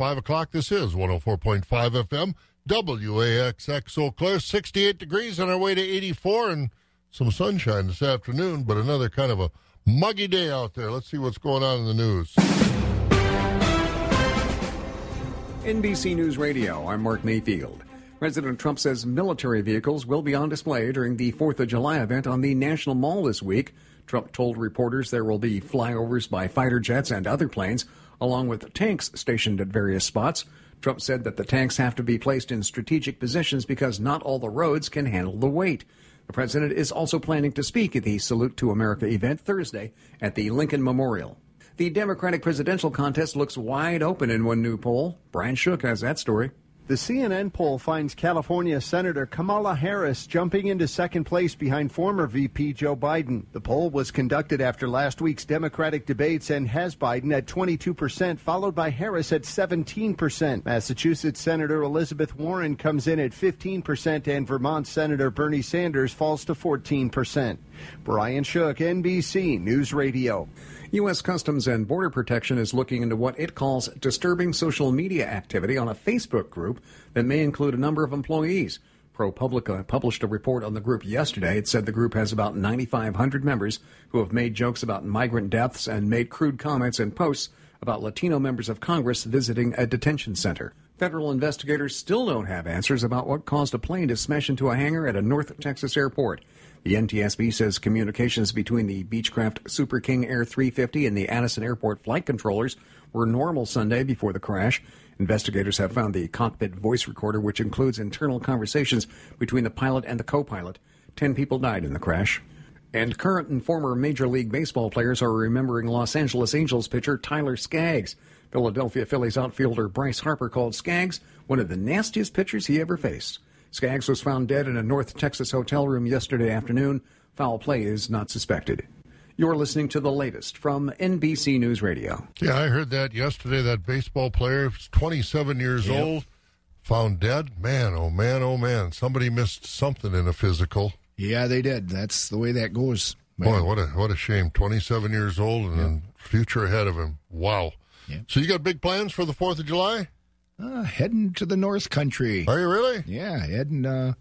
5 o'clock. This is 104.5 FM, WAXX Eau Claire, 68 degrees on our way to 84 and some sunshine this afternoon, but another kind of a muggy day out there. Let's see what's going on in the news. NBC News Radio, I'm Mark Mayfield. President Trump says military vehicles will be on display during the 4th of July event on the National Mall this week. Trump told reporters there will be flyovers by fighter jets and other planes, along with tanks stationed at various spots. Trump said that the tanks have to be placed in strategic positions because not all the roads can handle the weight. The president is also planning to speak at the Salute to America event Thursday at the Lincoln Memorial. The Democratic presidential contest looks wide open in one new poll. Brian Shook has that story. The CNN poll finds California Senator Kamala Harris jumping into second place behind former VP Joe Biden. The poll was conducted after last week's Democratic debates and has Biden at 22%, followed by Harris at 17%. Massachusetts Senator Elizabeth Warren comes in at 15%, and Vermont Senator Bernie Sanders falls to 14%. Brian Shook, NBC News Radio. U.S. Customs and Border Protection is looking into what it calls disturbing social media activity on a Facebook group that may include a number of employees. ProPublica published a report on the group yesterday. It said the group has about 9,500 members who have made jokes about migrant deaths and made crude comments and posts about Latino members of Congress visiting a detention center. Federal investigators still don't have answers about what caused a plane to smash into a hangar at a North Texas airport. The NTSB says communications between the Beechcraft Super King Air 350 and the Addison Airport flight controllers were normal Sunday before the crash. Investigators have found the cockpit voice recorder, which includes internal conversations between the pilot and the co pilot. Ten people died in the crash. And current and former Major League Baseball players are remembering Los Angeles Angels pitcher Tyler Skaggs. Philadelphia Phillies outfielder Bryce Harper called Skaggs one of the nastiest pitchers he ever faced. Skaggs was found dead in a North Texas hotel room yesterday afternoon. Foul play is not suspected. You're listening to the latest from NBC News Radio. Yeah, I heard that yesterday. That baseball player, 27 years yep. old, found dead. Man, oh man, oh man. Somebody missed something in a physical. Yeah, they did. That's the way that goes. Man. Boy, what a what a shame. 27 years old and yep. future ahead of him. Wow. Yep. So you got big plans for the 4th of July? Uh, heading to the North Country. Are you really? Yeah, heading uh,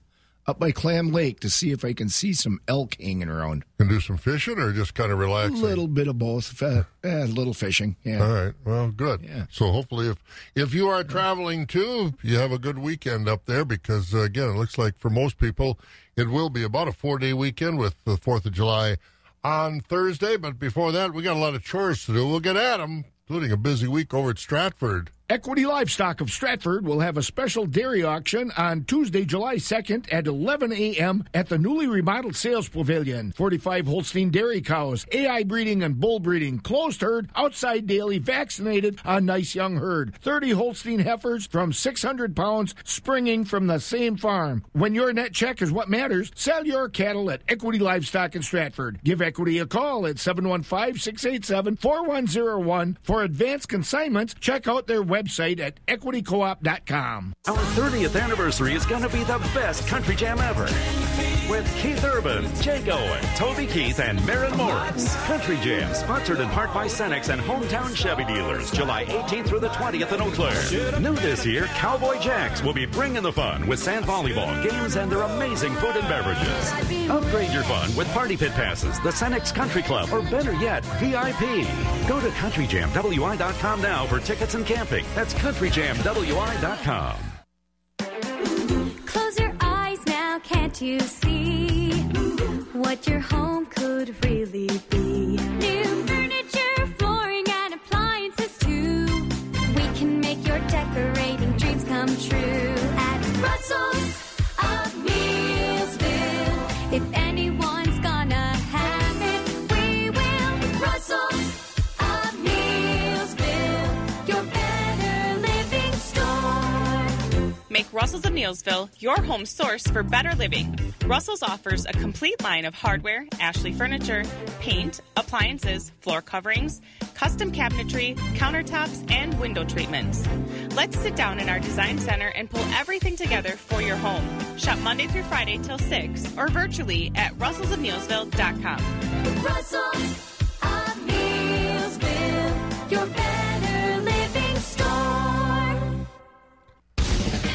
up by Clam Lake to see if I can see some elk hanging around. Can do some fishing or just kind of relaxing? A little bit of both. Uh, a little fishing. Yeah. All right. Well, good. Yeah. So hopefully, if if you are traveling too, you have a good weekend up there because uh, again, it looks like for most people, it will be about a four day weekend with the Fourth of July on Thursday. But before that, we got a lot of chores to do. We'll get at them, including a busy week over at Stratford. Equity Livestock of Stratford will have a special dairy auction on Tuesday, July 2nd at 11 a.m. at the newly remodeled sales pavilion. 45 Holstein dairy cows, AI breeding and bull breeding, closed herd, outside daily, vaccinated, a nice young herd. 30 Holstein heifers from 600 pounds springing from the same farm. When your net check is what matters, sell your cattle at Equity Livestock in Stratford. Give Equity a call at 715 687 4101. For advanced consignments, check out their website website at equitycoop.com. Our 30th anniversary is going to be the best country jam ever. With Keith Urban, Jake Owen, Toby Keith, and Maren Morris. Country Jam, sponsored in part by Cenex and Hometown Chevy Dealers, July 18th through the 20th in Eau Claire. New this year, Cowboy Jacks will be bringing the fun with sand volleyball, games, and their amazing food and beverages. Upgrade your fun with Party Pit Passes, the Cenex Country Club, or better yet, VIP. Go to CountryJamWI.com now for tickets and camping. That's CountryJamWI.com. can't you see what your home could really be? Russell's of Neillsville your home source for better living. Russell's offers a complete line of hardware, Ashley furniture, paint, appliances, floor coverings, custom cabinetry, countertops, and window treatments. Let's sit down in our design center and pull everything together for your home. Shop Monday through Friday till 6 or virtually at russellsofneillsville.com. Russell's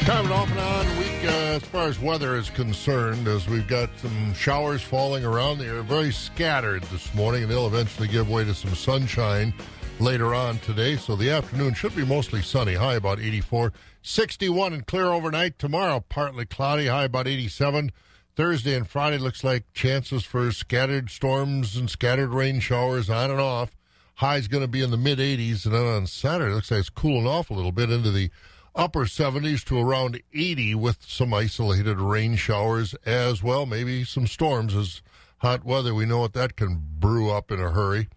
An off and on week uh, as far as weather is concerned, as we've got some showers falling around. They are very scattered this morning, and they'll eventually give way to some sunshine later on today. So the afternoon should be mostly sunny, high about 84. 61 and clear overnight. Tomorrow, partly cloudy, high about 87. Thursday and Friday looks like chances for scattered storms and scattered rain showers on and off. High's going to be in the mid 80s, and then on Saturday, looks like it's cooling off a little bit into the upper 70s to around 80 with some isolated rain showers as well. Maybe some storms as hot weather. We know what that can brew up in a hurry.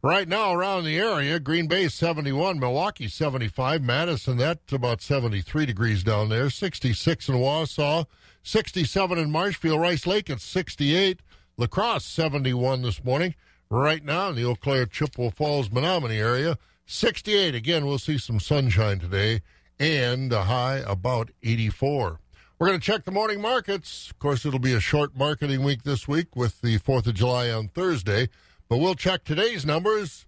Right now around the area, Green Bay 71, Milwaukee 75, Madison that's about 73 degrees down there, 66 in Wausau, 67 in Marshfield, Rice Lake at 68, La Crosse 71 this morning. Right now in the Eau Claire, Chippewa Falls, Menomonie area, 68. Again, we'll see some sunshine today and a high about 84. We're going to check the morning markets. Of course, it'll be a short marketing week this week with the 4th of July on Thursday, but we'll check today's numbers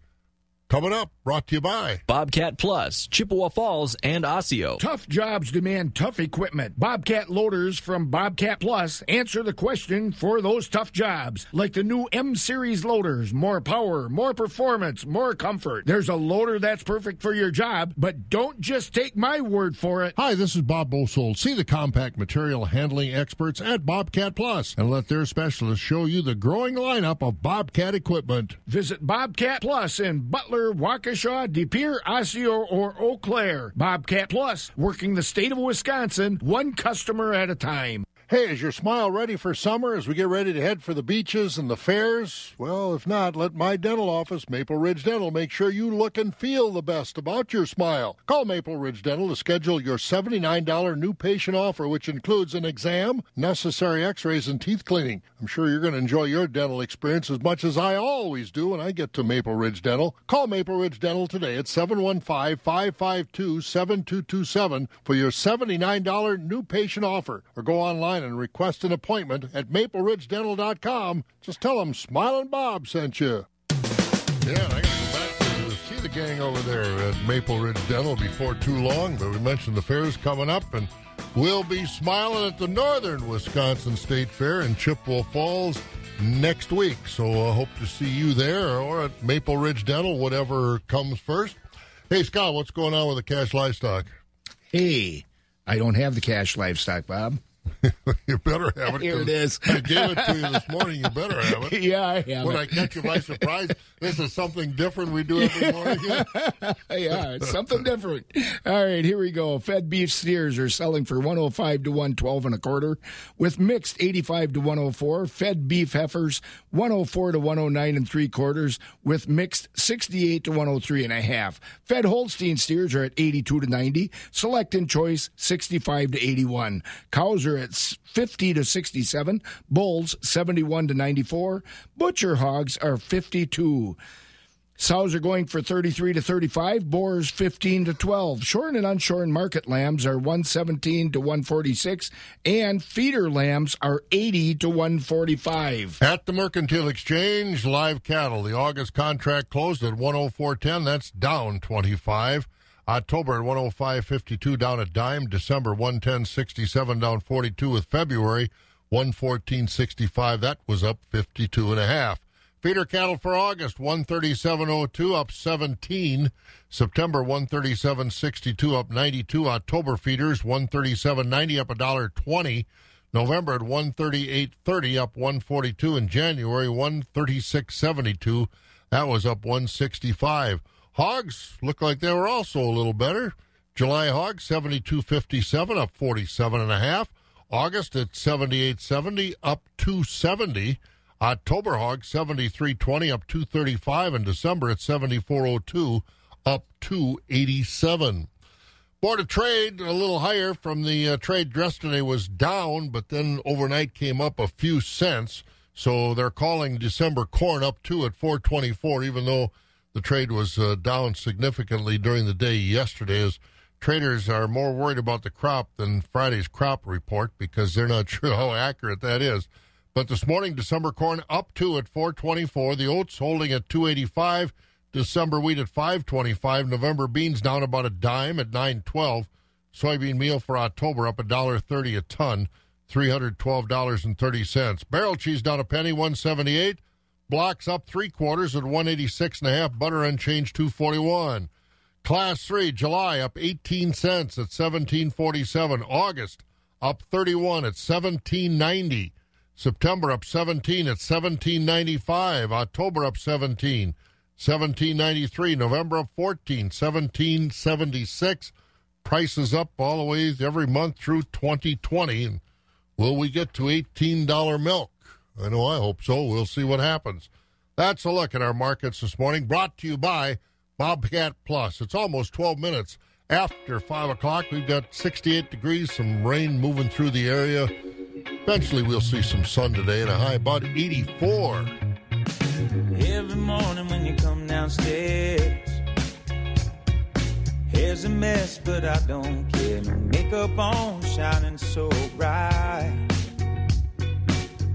coming up. Brought to you by Bobcat Plus, Chippewa Falls, and Osseo. Tough jobs demand tough equipment. Bobcat loaders from Bobcat Plus answer the question for those tough jobs, like the new M Series loaders. More power, more performance, more comfort. There's a loader that's perfect for your job, but don't just take my word for it. Hi, this is Bob Bosold. See the compact material handling experts at Bobcat Plus and let their specialists show you the growing lineup of Bobcat equipment. Visit Bobcat Plus in Butler, Waukesha, De Pere, Osseo, or Eau Claire. Bobcat Plus, working the state of Wisconsin, one customer at a time. Hey, is your smile ready for summer as we get ready to head for the beaches and the fairs? Well, if not, let my dental office, Maple Ridge Dental, make sure you look and feel the best about your smile. Call Maple Ridge Dental to schedule your $79 new patient offer, which includes an exam, necessary x rays, and teeth cleaning. I'm sure you're going to enjoy your dental experience as much as I always do when I get to Maple Ridge Dental. Call Maple Ridge Dental today at 715 552 7227 for your $79 new patient offer, or go online and request an appointment at mapleridgedental.com. Just tell them Smiling Bob sent you. Yeah, I got to go back to see the gang over there at Maple Ridge Dental before too long, but we mentioned the fair's coming up, and we'll be smiling at the Northern Wisconsin State Fair in Chippewa Falls next week. So I hope to see you there or at Maple Ridge Dental, whatever comes first. Hey, Scott, what's going on with the cash livestock? Hey, I don't have the cash livestock, Bob. you better have it. Here it is. I gave it to you this morning. You better have it. yeah, I have Would it. I catch you by surprise? This is something different we do every morning. yeah, it's something different. All right, here we go. Fed beef steers are selling for 105 to 112 and a quarter, with mixed 85 to 104. Fed beef heifers 104 to 109 and three quarters, with mixed 68 to 103 and a half. Fed Holstein steers are at 82 to 90. Select and choice 65 to 81. Cows are at 50 to 67. Bulls 71 to 94. Butcher hogs are 52. Sows are going for 33 to 35, boars 15 to 12. Shorn and unshorn market lambs are 117 to 146, and feeder lambs are 80 to 145. At the Mercantile Exchange, live cattle. The August contract closed at 104.10. That's down 25. October at 105.52, down a dime. December 110.67, down 42. With February 114.65, that was up 52 and a half. Feeder cattle for August 137.02, up 17. September 137.62, up 92. October feeders 137.90, up a dollar 20. November at 138.30, up 142. In January 136.72, that was up 165. Hogs look like they were also a little better. July hogs 72.57, up 47 and a half. August at 78.70, up 270. October hog 73.20, up 235, and December at 74.02, up 287. Board of Trade a little higher from the uh, trade yesterday was down, but then overnight came up a few cents. So they're calling December corn up too at 424, even though the trade was uh, down significantly during the day yesterday. As traders are more worried about the crop than Friday's crop report because they're not sure how accurate that is. But this morning, December corn up two at 424. The oats holding at 285. December wheat at 525. November beans down about a dime at 912. Soybean meal for October up $1.30 a ton, $312.30. Barrel cheese down a penny, 178. Blocks up three quarters at 186 and a half. Butter unchanged, 241. Class 3, July up 18 cents at 1747. August up 31 at 1790. September up 17 at 1795. October up 17, 1793. November up 14, 1776. Prices up all the way every month through 2020. And will we get to $18 milk? I know I hope so. We'll see what happens. That's a look at our markets this morning, brought to you by Bobcat Plus. It's almost 12 minutes after 5 o'clock. We've got 68 degrees, some rain moving through the area. Eventually, we'll see some sun today and a high about 84. Every morning when you come downstairs, hair's a mess, but I don't care. Makeup on, shining so bright.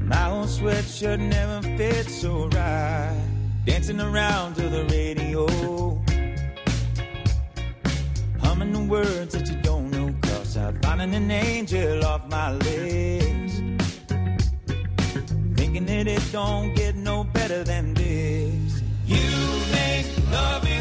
My old sweatshirt never fit so right. Dancing around to the radio, humming the words that you don't know. Cause I'm finding an angel off my list. Thinking that it don't get no better than this. You make loving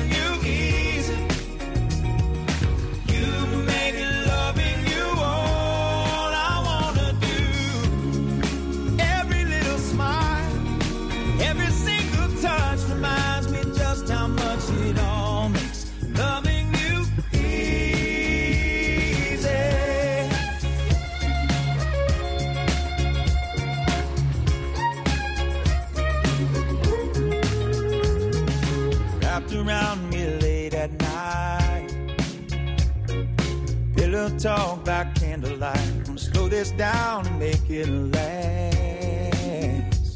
talk by candlelight. I'ma slow this down and make it last.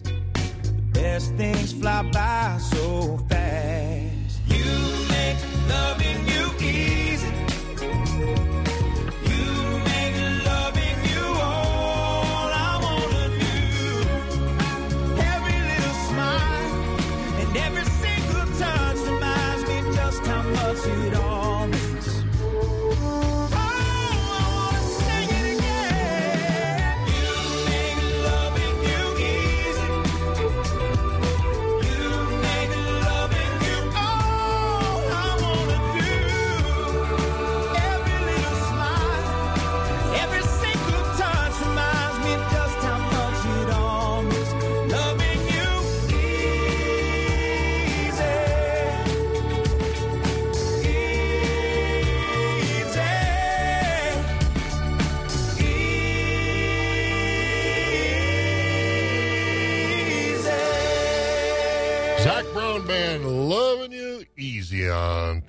The best things fly by so fast. You make loving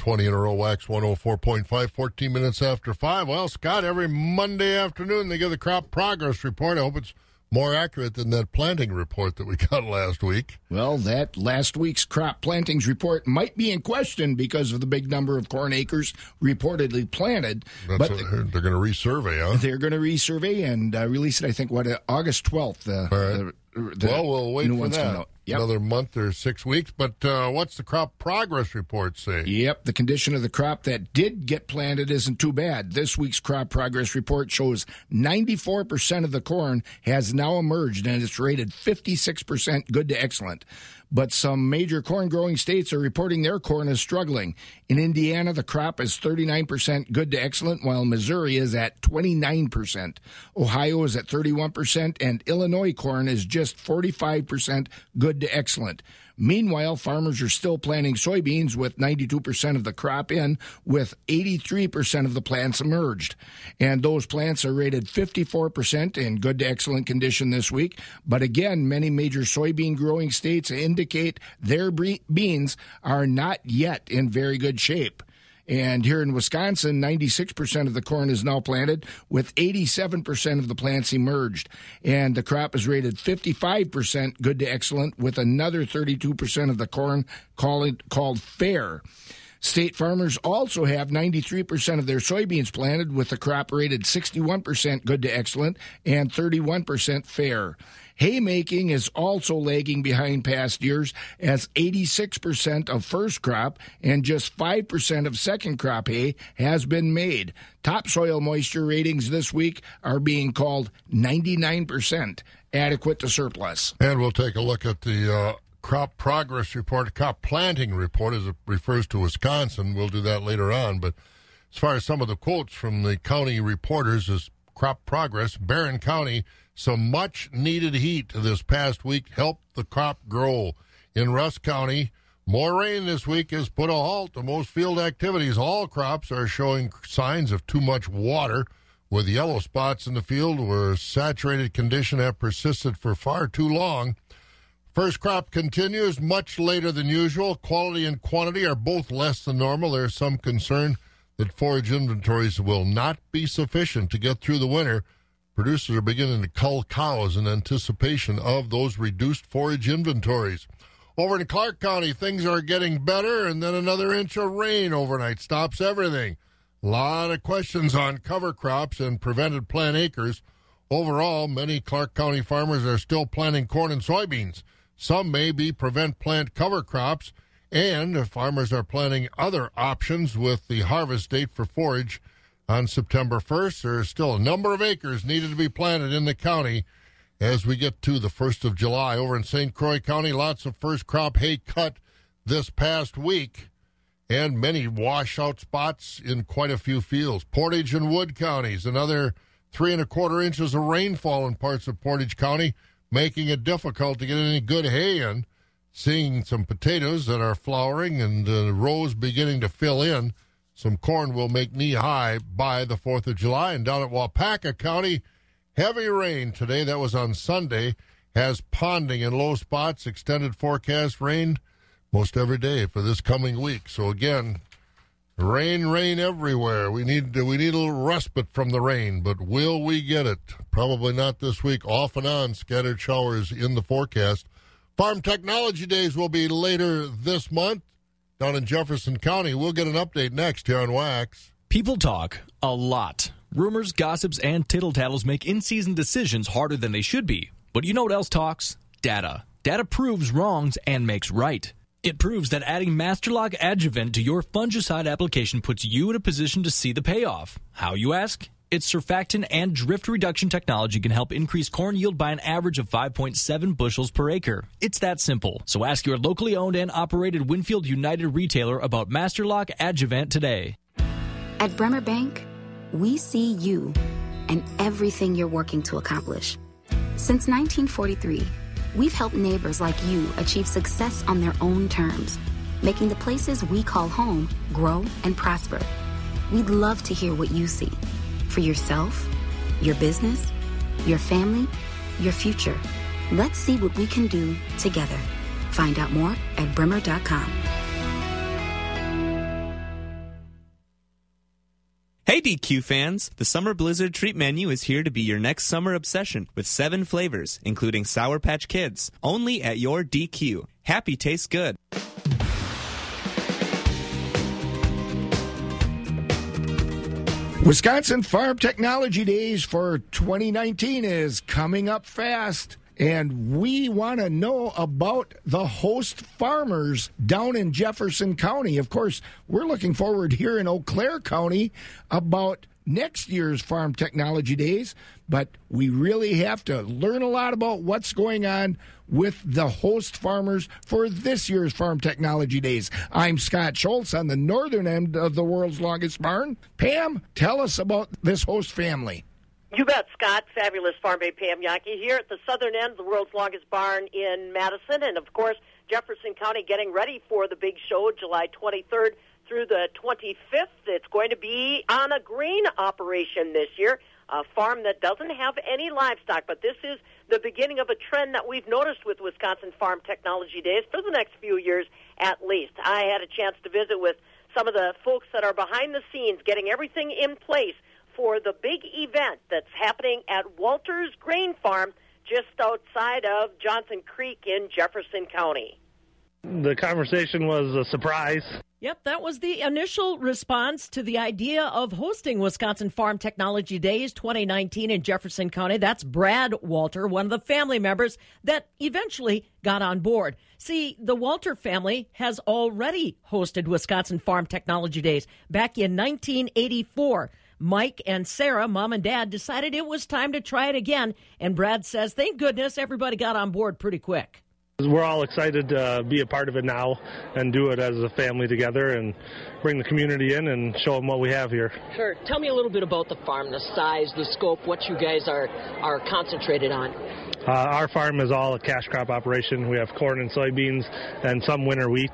20 in a row wax 104.5, 14 minutes after 5. Well, Scott, every Monday afternoon they give the crop progress report. I hope it's more accurate than that planting report that we got last week. Well, that last week's crop plantings report might be in question because of the big number of corn acres reportedly planted. That's but what, they're going to resurvey, huh? they're going to resurvey and uh, release it, I think, what, uh, August 12th. Uh, All right. the- the well, we'll wait for that. Yep. Another month or six weeks. But uh, what's the crop progress report say? Yep, the condition of the crop that did get planted isn't too bad. This week's crop progress report shows 94% of the corn has now emerged and it's rated 56% good to excellent. But some major corn growing states are reporting their corn is struggling. In Indiana, the crop is 39% good to excellent, while Missouri is at 29%. Ohio is at 31%, and Illinois corn is just 45% good to excellent. Meanwhile, farmers are still planting soybeans with 92% of the crop in, with 83% of the plants emerged. And those plants are rated 54% in good to excellent condition this week. But again, many major soybean growing states indicate their beans are not yet in very good shape. And here in Wisconsin, 96% of the corn is now planted, with 87% of the plants emerged. And the crop is rated 55% good to excellent, with another 32% of the corn called, called fair. State farmers also have 93% of their soybeans planted with the crop rated 61% good to excellent and 31% fair. Haymaking is also lagging behind past years as 86% of first crop and just 5% of second crop hay has been made. Topsoil moisture ratings this week are being called 99% adequate to surplus. And we'll take a look at the uh, crop progress report, crop planting report, as it refers to Wisconsin. We'll do that later on. But as far as some of the quotes from the county reporters is crop progress, Barron County, some much needed heat this past week helped the crop grow. In Rusk County, more rain this week has put a halt to most field activities. All crops are showing signs of too much water, with yellow spots in the field where saturated condition have persisted for far too long. First crop continues much later than usual. Quality and quantity are both less than normal. There's some concern that forage inventories will not be sufficient to get through the winter. Producers are beginning to cull cows in anticipation of those reduced forage inventories. Over in Clark County, things are getting better, and then another inch of rain overnight stops everything. A lot of questions on cover crops and prevented plant acres. Overall, many Clark County farmers are still planting corn and soybeans. Some may be prevent plant cover crops, and farmers are planning other options with the harvest date for forage on September 1st. There is still a number of acres needed to be planted in the county as we get to the 1st of July. Over in St. Croix County, lots of first crop hay cut this past week and many washout spots in quite a few fields. Portage and Wood counties, another three and a quarter inches of rainfall in parts of Portage County, making it difficult to get any good hay in. Seeing some potatoes that are flowering and uh, rows beginning to fill in. Some corn will make knee high by the 4th of July. And down at Waupaca County, heavy rain today. That was on Sunday. Has ponding in low spots, extended forecast rain most every day for this coming week. So again, rain, rain everywhere. We need we need a little respite from the rain, but will we get it? Probably not this week. Off and on, scattered showers in the forecast. Farm Technology Days will be later this month down in Jefferson County. We'll get an update next here on Wax. People talk a lot. Rumors, gossips, and tittle tattles make in season decisions harder than they should be. But you know what else talks? Data. Data proves wrongs and makes right. It proves that adding Masterlock Adjuvant to your fungicide application puts you in a position to see the payoff. How, you ask? Its surfactant and drift reduction technology can help increase corn yield by an average of 5.7 bushels per acre. It's that simple. So ask your locally owned and operated Winfield United retailer about Masterlock Adjuvant today. At Bremer Bank, we see you and everything you're working to accomplish. Since 1943, we've helped neighbors like you achieve success on their own terms, making the places we call home grow and prosper. We'd love to hear what you see for yourself, your business, your family, your future. Let's see what we can do together. Find out more at bremer.com. Hey DQ fans! The Summer Blizzard treat menu is here to be your next summer obsession with seven flavors, including Sour Patch Kids, only at your DQ. Happy tastes good. Wisconsin Farm Technology Days for 2019 is coming up fast. And we want to know about the host farmers down in Jefferson County. Of course, we're looking forward here in Eau Claire County about next year's Farm Technology Days, but we really have to learn a lot about what's going on with the host farmers for this year's Farm Technology Days. I'm Scott Schultz on the northern end of the world's longest barn. Pam, tell us about this host family. You bet, Scott. Fabulous Farm Babe Pam Jahnke here at the southern end, of the world's longest barn in Madison, and of course, Jefferson County getting ready for the big show July 23rd through the 25th. It's going to be on a grain operation this year, a farm that doesn't have any livestock, but this is the beginning of a trend that we've noticed with Wisconsin Farm Technology Days for the next few years at least. I had a chance to visit with some of the folks that are behind the scenes getting everything in place for the big event that's happening at Walters Grain Farm just outside of Johnson Creek in Jefferson County. The conversation was a surprise. Yep, that was the initial response to the idea of hosting Wisconsin Farm Technology Days 2019 in Jefferson County. That's Brad Walter, one of the family members that eventually got on board. See, the Walter family has already hosted Wisconsin Farm Technology Days back in 1984. Mike and Sarah, mom and dad, decided it was time to try it again. And Brad says, thank goodness everybody got on board pretty quick. We're all excited to be a part of it now and do it as a family together and bring the community in and show them what we have here. Sure. Tell me a little bit about the farm, the size, the scope, what you guys are, are concentrated on. Uh, our farm is all a cash crop operation. We have corn and soybeans and some winter wheat.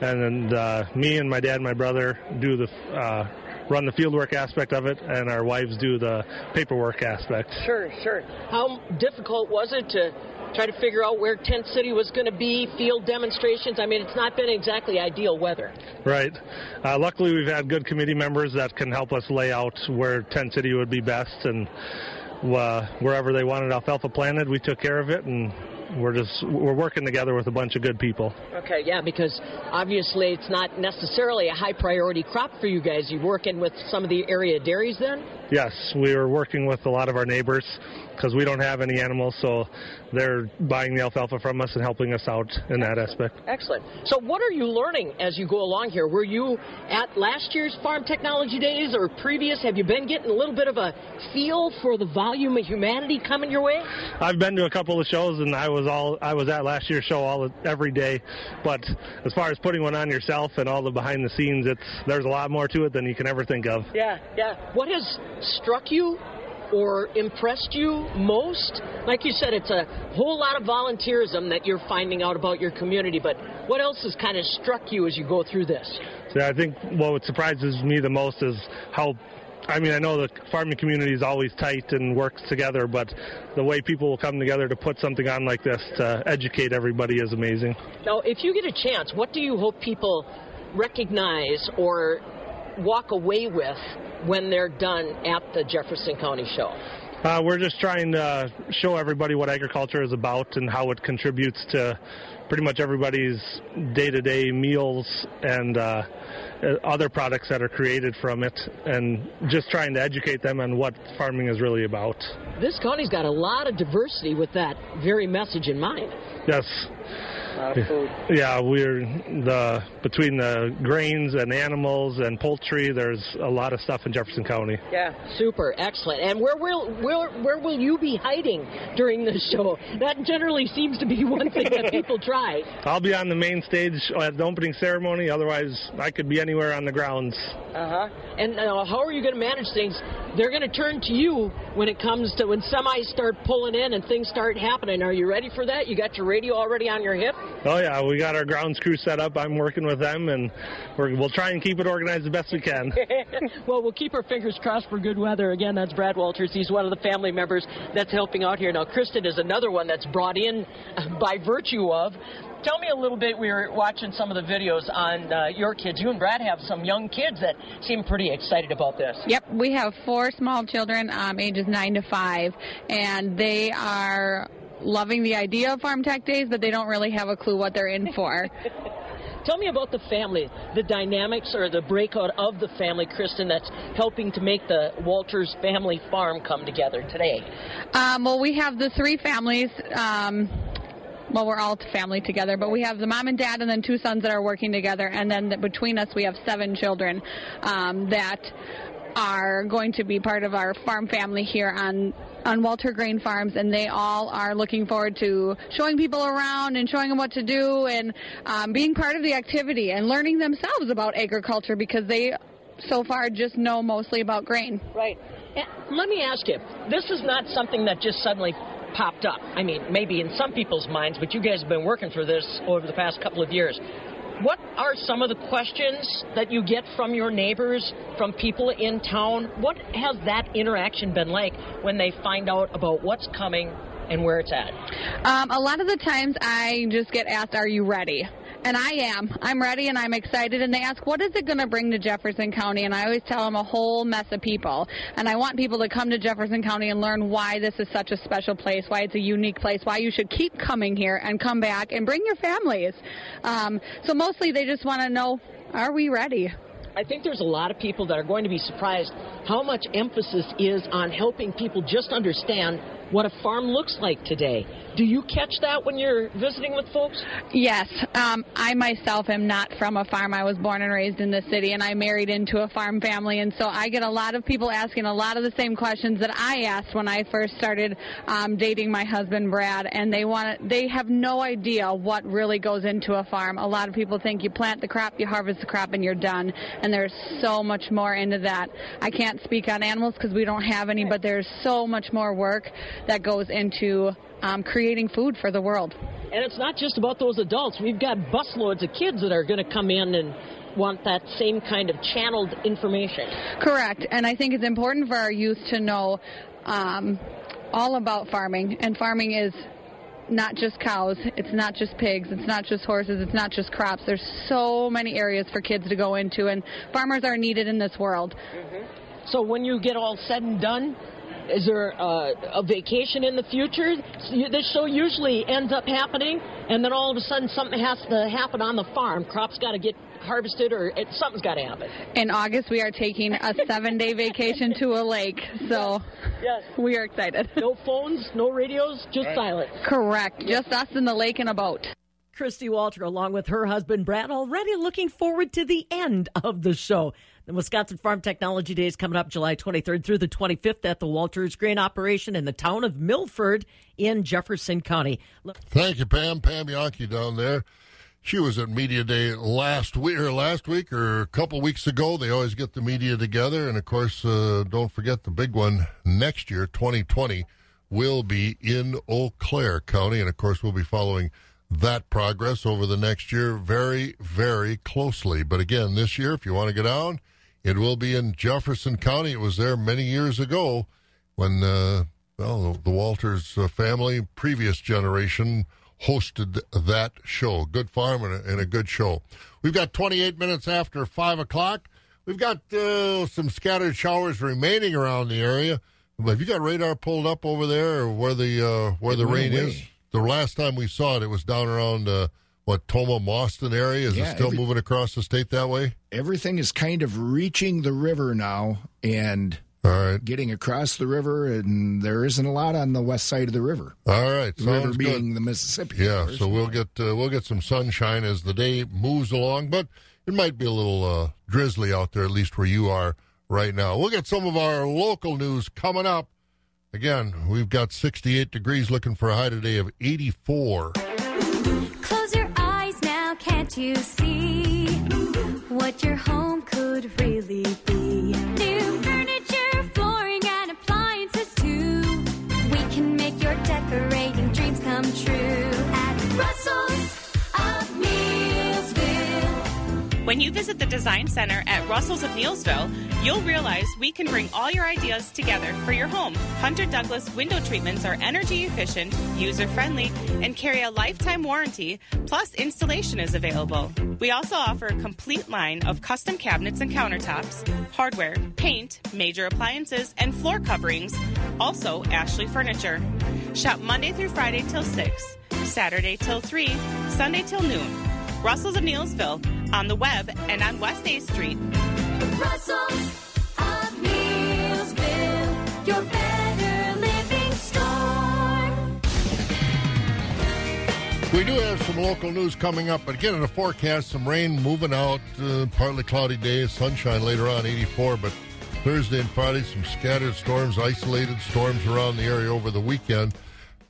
And then uh, me and my dad and my brother do the uh, run the fieldwork aspect of it, and our wives do the paperwork aspect. Sure, sure. How difficult was it to try to figure out where Tent City was going to be, field demonstrations? I mean, it's not been exactly ideal weather. Right. Uh, luckily, we've had good committee members that can help us lay out where Tent City would be best, and uh, wherever they wanted alfalfa planted, we took care of it, and we're just we're working together with a bunch of good people. Okay, yeah, because obviously it's not necessarily a high priority crop for you guys. You working with some of the area dairies then? Yes, we were working with a lot of our neighbors because we don't have any animals, so they're buying the alfalfa from us and helping us out in that aspect. Excellent. So, what are you learning as you go along here? Were you at last year's Farm Technology Days or previous? Have you been getting a little bit of a feel for the volume of humanity coming your way? I've been to a couple of shows, and I was all I was at last year's show all every day. But as far as putting one on yourself and all the behind the scenes, it's there's a lot more to it than you can ever think of. Yeah, yeah. What has struck you or impressed you most? Like you said, it's a whole lot of volunteerism that you're finding out about your community, but what else has kind of struck you as you go through this? Yeah, I think what surprises me the most is how I mean, I know the farming community is always tight and works together, but the way people will come together to put something on like this to educate everybody is amazing. Now, if you get a chance, what do you hope people recognize or walk away with when they're done at the Jefferson County Show? Uh, we're just trying to show everybody what agriculture is about and how it contributes to pretty much everybody's day-to-day meals and uh, other products that are created from it, and just trying to educate them on what farming is really about. This county's got a lot of diversity with that very message in mind. Yes. Yeah, we're the between the grains and animals and poultry. There's a lot of stuff in Jefferson County. Yeah, super, excellent. And where will where where will you be hiding during the show? That generally seems to be one thing that people try. I'll be on the main stage at the opening ceremony. Otherwise, I could be anywhere on the grounds. Uh huh. And uh, how are you going to manage things? They're going to turn to you when it comes to when semis start pulling in and things start happening. Are you ready for that? You got your radio already on your hip? Oh yeah, we got our grounds crew set up. I'm working with them, and we're, we'll try and keep it organized the best we can. well, we'll keep our fingers crossed for good weather. Again, that's Brad Walters. He's one of the family members that's helping out here. Now, Kristen is another one that's brought in by virtue of. Tell me a little bit. We were watching some of the videos on uh, your kids. You and Brad have some young kids that seem pretty excited about this. Yep, we have four small children, um, ages nine to five, and they are loving the idea of Farm Tech Days, but they don't really have a clue what they're in for. Tell me about the family, the dynamics or the breakout of the family, Kristen, that's helping to make the Walters family farm come together today. Um, well, we have the three families. Um, well, we're all family together, but we have the mom and dad and then two sons that are working together, and then between us we have seven children um, that are going to be part of our farm family here on on Walter Grain Farms, and they all are looking forward to showing people around and showing them what to do and um, being part of the activity and learning themselves about agriculture because they so far just know mostly about grain. Right. Let me ask you, this is not something that just suddenly popped up. I mean, maybe in some people's minds, but you guys have been working for this over the past couple of years. What are some of the questions that you get from your neighbors, from people in town? What has that interaction been like when they find out about what's coming and where it's at? Um, a lot of the times I just get asked, Are you ready? And I am. I'm ready and I'm excited. And they ask, what is it going to bring to Jefferson County? And I always tell them a whole mess of people. And I want people to come to Jefferson County and learn why this is such a special place, why it's a unique place, why you should keep coming here and come back and bring your families. Um, so mostly they just want to know, are we ready? I think there's a lot of people that are going to be surprised how much emphasis is on helping people just understand what a farm looks like today. Do you catch that when you're visiting with folks? Yes, um, I myself am not from a farm. I was born and raised in the city, and I married into a farm family, and so I get a lot of people asking a lot of the same questions that I asked when I first started um, dating my husband Brad, and they want they have no idea what really goes into a farm. A lot of people think you plant the crop, you harvest the crop, and you're done, and there's so much more into that. I can't speak on animals because we don't have any, but there's so much more work that goes into um, creating food for the world. And it's not just about those adults. We've got busloads of kids that are going to come in and want that same kind of channeled information. Correct. And I think it's important for our youth to know um, all about farming. And farming is not just cows, it's not just pigs, it's not just horses, it's not just crops. There's so many areas for kids to go into, and farmers are needed in this world. So when you get all said and done, is there uh, a vacation in the future? This show usually ends up happening, and then all of a sudden something has to happen on the farm. Crops got to get harvested, or it, something's got to happen. In August, we are taking a seven day vacation to a lake, so Yes. we are excited. No phones, no radios, just silence. Correct. Just us in the lake in a boat. Christy Walter, along with her husband Brad, already looking forward to the end of the show. The Wisconsin Farm Technology Day is coming up July 23rd through the 25th at the Walters Grain Operation in the town of Milford in Jefferson County. Thank you, Pam. Pam Jahnke down there. She was at Media Day last week, or last week, or a couple weeks ago. They always get the media together, and of course, uh, don't forget the big one next year, 2020, will be in Eau Claire County, and of course, we'll be following that progress over the next year very, very closely. But again, this year, if you want to get down, it will be in Jefferson County. It was there many years ago when, uh, well, the Walters uh, family, previous generation, hosted that show. Good farm and a, and a good show. We've got 28 minutes after 5 o'clock. We've got uh, some scattered showers remaining around the area. Have you got radar pulled up over there where the uh, where It the rain away. is? The last time we saw it, it was down around uh, what Tomah Mauston area. Is Yeah, it still every- moving across the state that way? Everything is kind of reaching the river now and All right. getting across the river, and there isn't a lot on the west side of the river. All right, The river being good. the Mississippi. Yeah, of so we'll get uh, we'll get some sunshine as the day moves along, but it might be a little uh, drizzly out there, at least where you are right now. We'll get some of our local news coming up. Again, we've got 68 degrees, looking for a high today of 84. Close your eyes can't you see what your home could really be? When you visit the Design Center at Russell's of Neillsville, you'll realize we can bring all your ideas together for your home. Hunter Douglas window treatments are energy efficient, user friendly, and carry a lifetime warranty, plus installation is available. We also offer a complete line of custom cabinets and countertops, hardware, paint, major appliances, and floor coverings. Also, Ashley Furniture. Shop Monday through Friday till 6, Saturday till 3, Sunday till noon. Russell's of Neillsville on the web and on West 8th Street. Russell's of Neillsville, your better living store. We do have some local news coming up, but again, in the forecast, some rain moving out, uh, partly cloudy day, sunshine later on, 84. But Thursday and Friday, some scattered storms, isolated storms around the area over the weekend.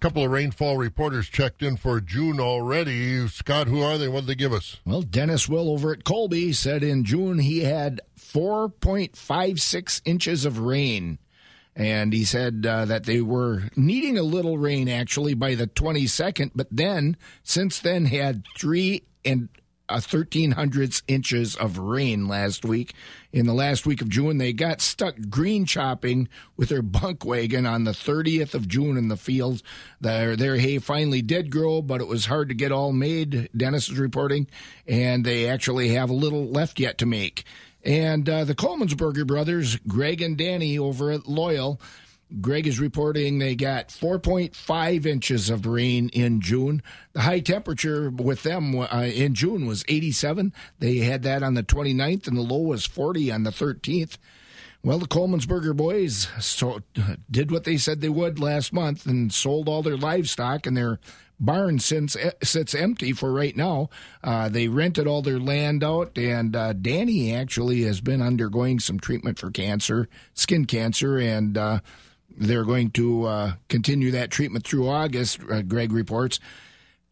Couple of rainfall reporters checked in for June already. Scott, who are they? What did they give us? Well, Dennis Will over at Colby said in June he had 4.56 inches of rain. And he said uh, that they were needing a little rain actually by the 22nd, but then since then had three and a 13 hundredths inches of rain last week. In the last week of June, they got stuck green chopping with their bunk wagon on the 30th of June in the fields. Their, their hay finally did grow, but it was hard to get all made, Dennis is reporting, and they actually have a little left yet to make. And uh, the Coleman'sberger brothers, Greg and Danny over at Loyal, Greg is reporting they got 4.5 inches of rain in June. The high temperature with them uh, in June was 87. They had that on the 29th, and the low was 40 on the 13th. Well, the Coleman'sberger boys so, did what they said they would last month and sold all their livestock, and their barn since sits empty for right now. Uh, they rented all their land out, and uh, Danny actually has been undergoing some treatment for cancer, skin cancer, and uh, they're going to uh, continue that treatment through August, uh, Greg reports.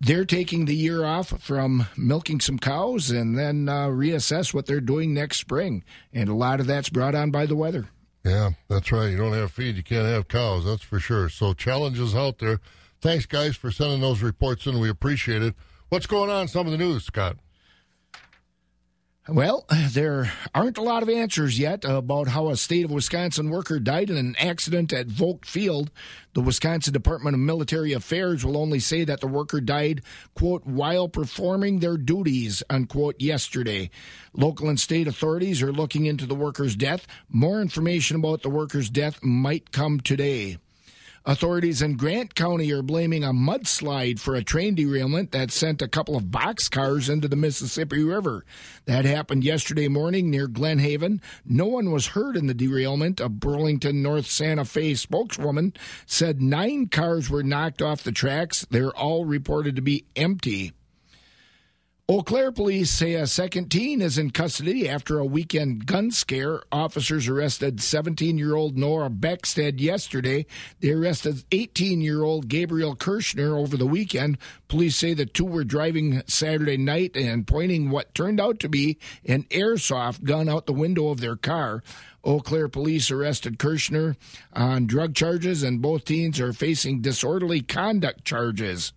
They're taking the year off from milking some cows and then uh, reassess what they're doing next spring. And a lot of that's brought on by the weather. Yeah, that's right. You don't have feed, you can't have cows, that's for sure. So challenges out there. Thanks, guys, for sending those reports in. We appreciate it. What's going on? Some of the news, Scott. Well, there aren't a lot of answers yet about how a state of Wisconsin worker died in an accident at Volk Field. The Wisconsin Department of Military Affairs will only say that the worker died, quote, while performing their duties, unquote, yesterday. Local and state authorities are looking into the worker's death. More information about the worker's death might come today. Authorities in Grant County are blaming a mudslide for a train derailment that sent a couple of boxcars into the Mississippi River. That happened yesterday morning near Glen Haven. No one was hurt in the derailment. A Burlington North Santa Fe spokeswoman said nine cars were knocked off the tracks. They're all reported to be empty. Eau Claire police say a second teen is in custody after a weekend gun scare. Officers arrested 17 year old Nora Beckstead yesterday. They arrested 18 year old Gabriel Kirschner over the weekend. Police say the two were driving Saturday night and pointing what turned out to be an airsoft gun out the window of their car. Eau Claire police arrested Kirschner on drug charges, and both teens are facing disorderly conduct charges.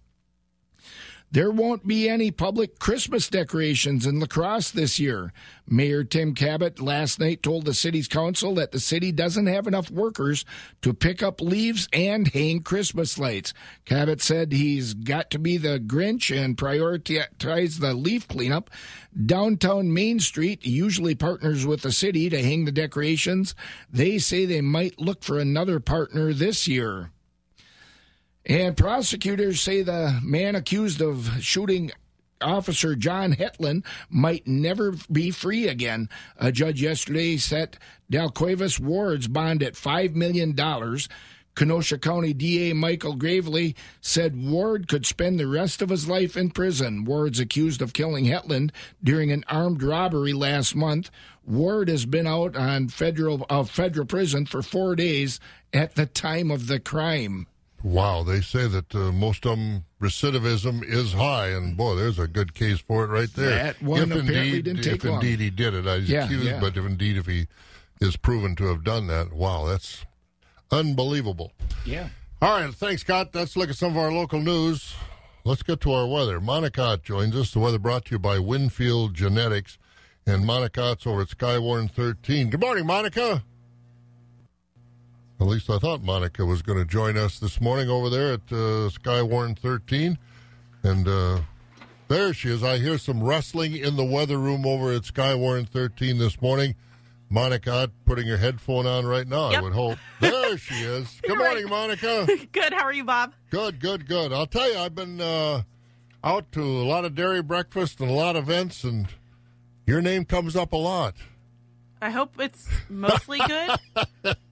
There won't be any public Christmas decorations in La Crosse this year. Mayor Tim Kabat last night told the city's council that the city doesn't have enough workers to pick up leaves and hang Christmas lights. Kabat said he's got to be the Grinch and prioritize the leaf cleanup. Downtown Main Street usually partners with the city to hang the decorations. They say they might look for another partner this year. And prosecutors say the man accused of shooting Officer John Hetland might never be free again. A judge yesterday set Dalquavis Ward's bond at $5 million. Kenosha County DA Michael Graveley said Ward could spend the rest of his life in prison. Ward's accused of killing Hetland during an armed robbery last month. Ward has been out on federal of federal prison for four days at the time of the crime. Wow, they say that uh, most of them recidivism is high, and boy, there's a good case for it right there. That one if apparently indeed, didn't take if long. indeed he did it, I Yeah, accused, yeah. but if indeed if he is proven to have done that, wow, that's unbelievable. Yeah. All right, thanks, Scott. Let's look at some of our local news. Let's get to our weather. Monica joins us. The weather brought to you by Winfield Genetics, and Monica's over at Skywarn 13. Good morning, Monica. At least I thought Monica was going to join us this morning over there at uh, Skywarn 13. And uh, there she is. I hear some rustling in the weather room over at Skywarn 13 this morning. Monica putting her headphone on right now, I would hope. There she is. Good morning, Monica. Good. How are you, Bob? Good, good, good. I'll tell you, I've been uh, out to a lot of dairy breakfast and a lot of events, and your name comes up a lot. I hope it's mostly good.